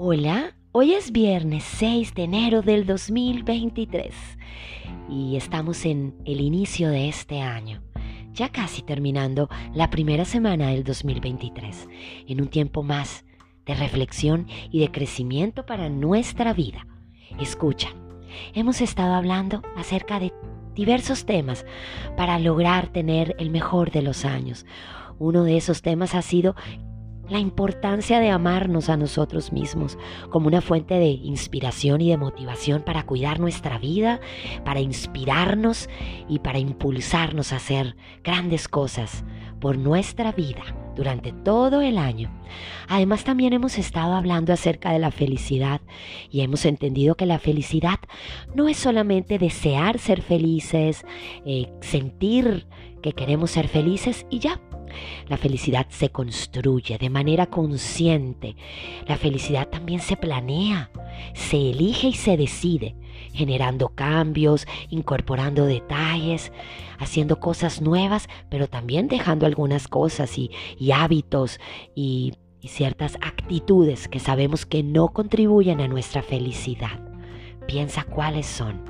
Hola, hoy es viernes 6 de enero del 2023 y estamos en el inicio de este año, ya casi terminando la primera semana del 2023, en un tiempo más de reflexión y de crecimiento para nuestra vida. Escucha, hemos estado hablando acerca de diversos temas para lograr tener el mejor de los años. Uno de esos temas ha sido la importancia de amarnos a nosotros mismos como una fuente de inspiración y de motivación para cuidar nuestra vida, para inspirarnos y para impulsarnos a hacer grandes cosas por nuestra vida durante todo el año. Además también hemos estado hablando acerca de la felicidad y hemos entendido que la felicidad no es solamente desear ser felices, eh, sentir que queremos ser felices y ya. La felicidad se construye de manera consciente. La felicidad también se planea, se elige y se decide, generando cambios, incorporando detalles, haciendo cosas nuevas, pero también dejando algunas cosas y, hábitos y ciertas actitudes que sabemos que no contribuyen a nuestra felicidad. Piensa cuáles son.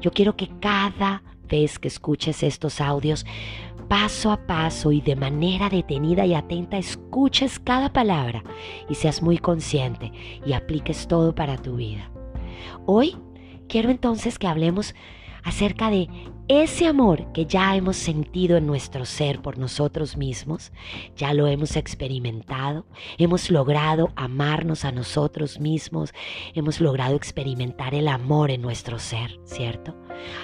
Yo quiero que cada que escuches estos audios paso a paso y de manera detenida y atenta escuches cada palabra y seas muy consciente y apliques todo para tu vida. Hoy quiero entonces que hablemos acerca de ese amor que ya hemos sentido en nuestro ser por nosotros mismos, ya lo hemos experimentado, hemos logrado amarnos a nosotros mismos, hemos logrado experimentar el amor en nuestro ser, ¿cierto?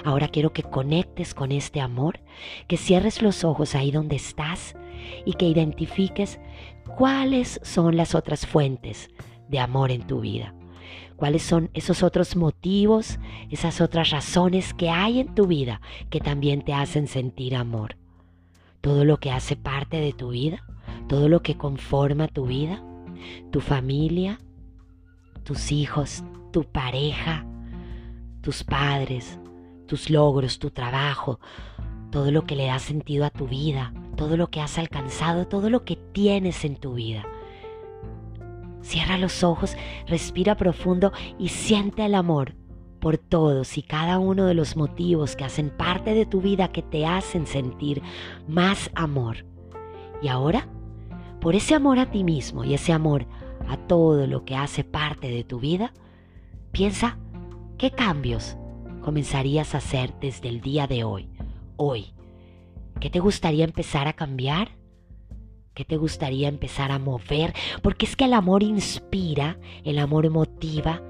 Ahora quiero que conectes con este amor, que cierres los ojos ahí donde estás y que identifiques cuáles son las otras fuentes de amor en tu vida. ¿Cuáles son esos otros motivos, esas otras razones que hay en tu vida que también te hacen sentir amor? Todo lo que hace parte de tu vida, todo lo que conforma tu vida, tu familia, tus hijos, tu pareja, tus padres, tus logros, tu trabajo, todo lo que le da sentido a tu vida, todo lo que has alcanzado, todo lo que tienes en tu vida. Cierra los ojos, respira profundo y siente el amor por todos y cada uno de los motivos que hacen parte de tu vida que te hacen sentir más amor. Y ahora, por ese amor a ti mismo y ese amor a todo lo que hace parte de tu vida, piensa qué cambios comenzarías a hacer desde el día de hoy, hoy. ¿Qué te gustaría empezar a cambiar? ¿Qué te gustaría empezar a mover? Porque es que el amor inspira, el amor motiva.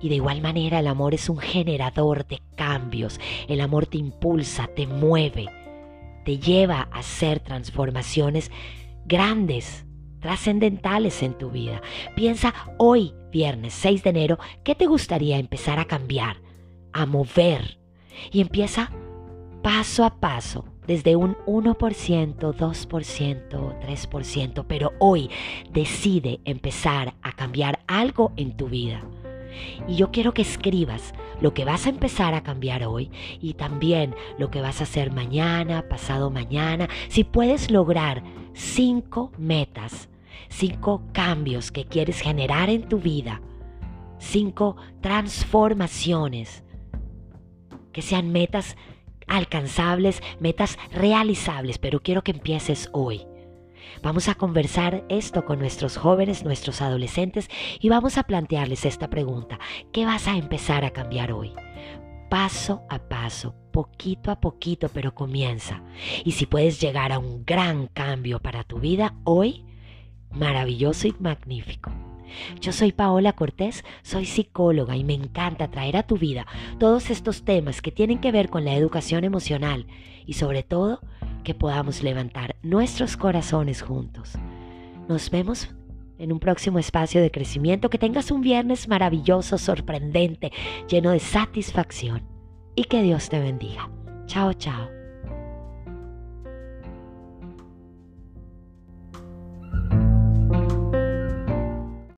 Y de igual manera el amor es un generador de cambios. El amor te impulsa, te mueve, te lleva a hacer transformaciones grandes, trascendentales en tu vida. Piensa hoy, viernes 6 de enero, ¿qué te gustaría empezar a cambiar, a mover? Y empieza paso a paso desde un 1%, 2%, 3%, pero hoy decide empezar a cambiar algo en tu vida. Y yo quiero que escribas lo que vas a empezar a cambiar hoy y también lo que vas a hacer mañana, pasado mañana. Si puedes lograr cinco metas, cinco cambios que quieres generar en tu vida, cinco transformaciones, que sean metas alcanzables, metas realizables, pero quiero que empieces hoy. Vamos a conversar esto con nuestros jóvenes, nuestros adolescentes y vamos a plantearles esta pregunta. ¿Qué vas a empezar a cambiar hoy? Paso a paso, poquito a poquito, pero comienza. Y si puedes llegar a un gran cambio para tu vida hoy, maravilloso y magnífico. Yo soy Paola Cortés, soy psicóloga y me encanta traer a tu vida todos estos temas que tienen que ver con la educación emocional y sobre todo que podamos levantar nuestros corazones juntos. Nos vemos en un próximo espacio de crecimiento. Que tengas un viernes maravilloso, sorprendente, lleno de satisfacción y que Dios te bendiga. Chao, chao.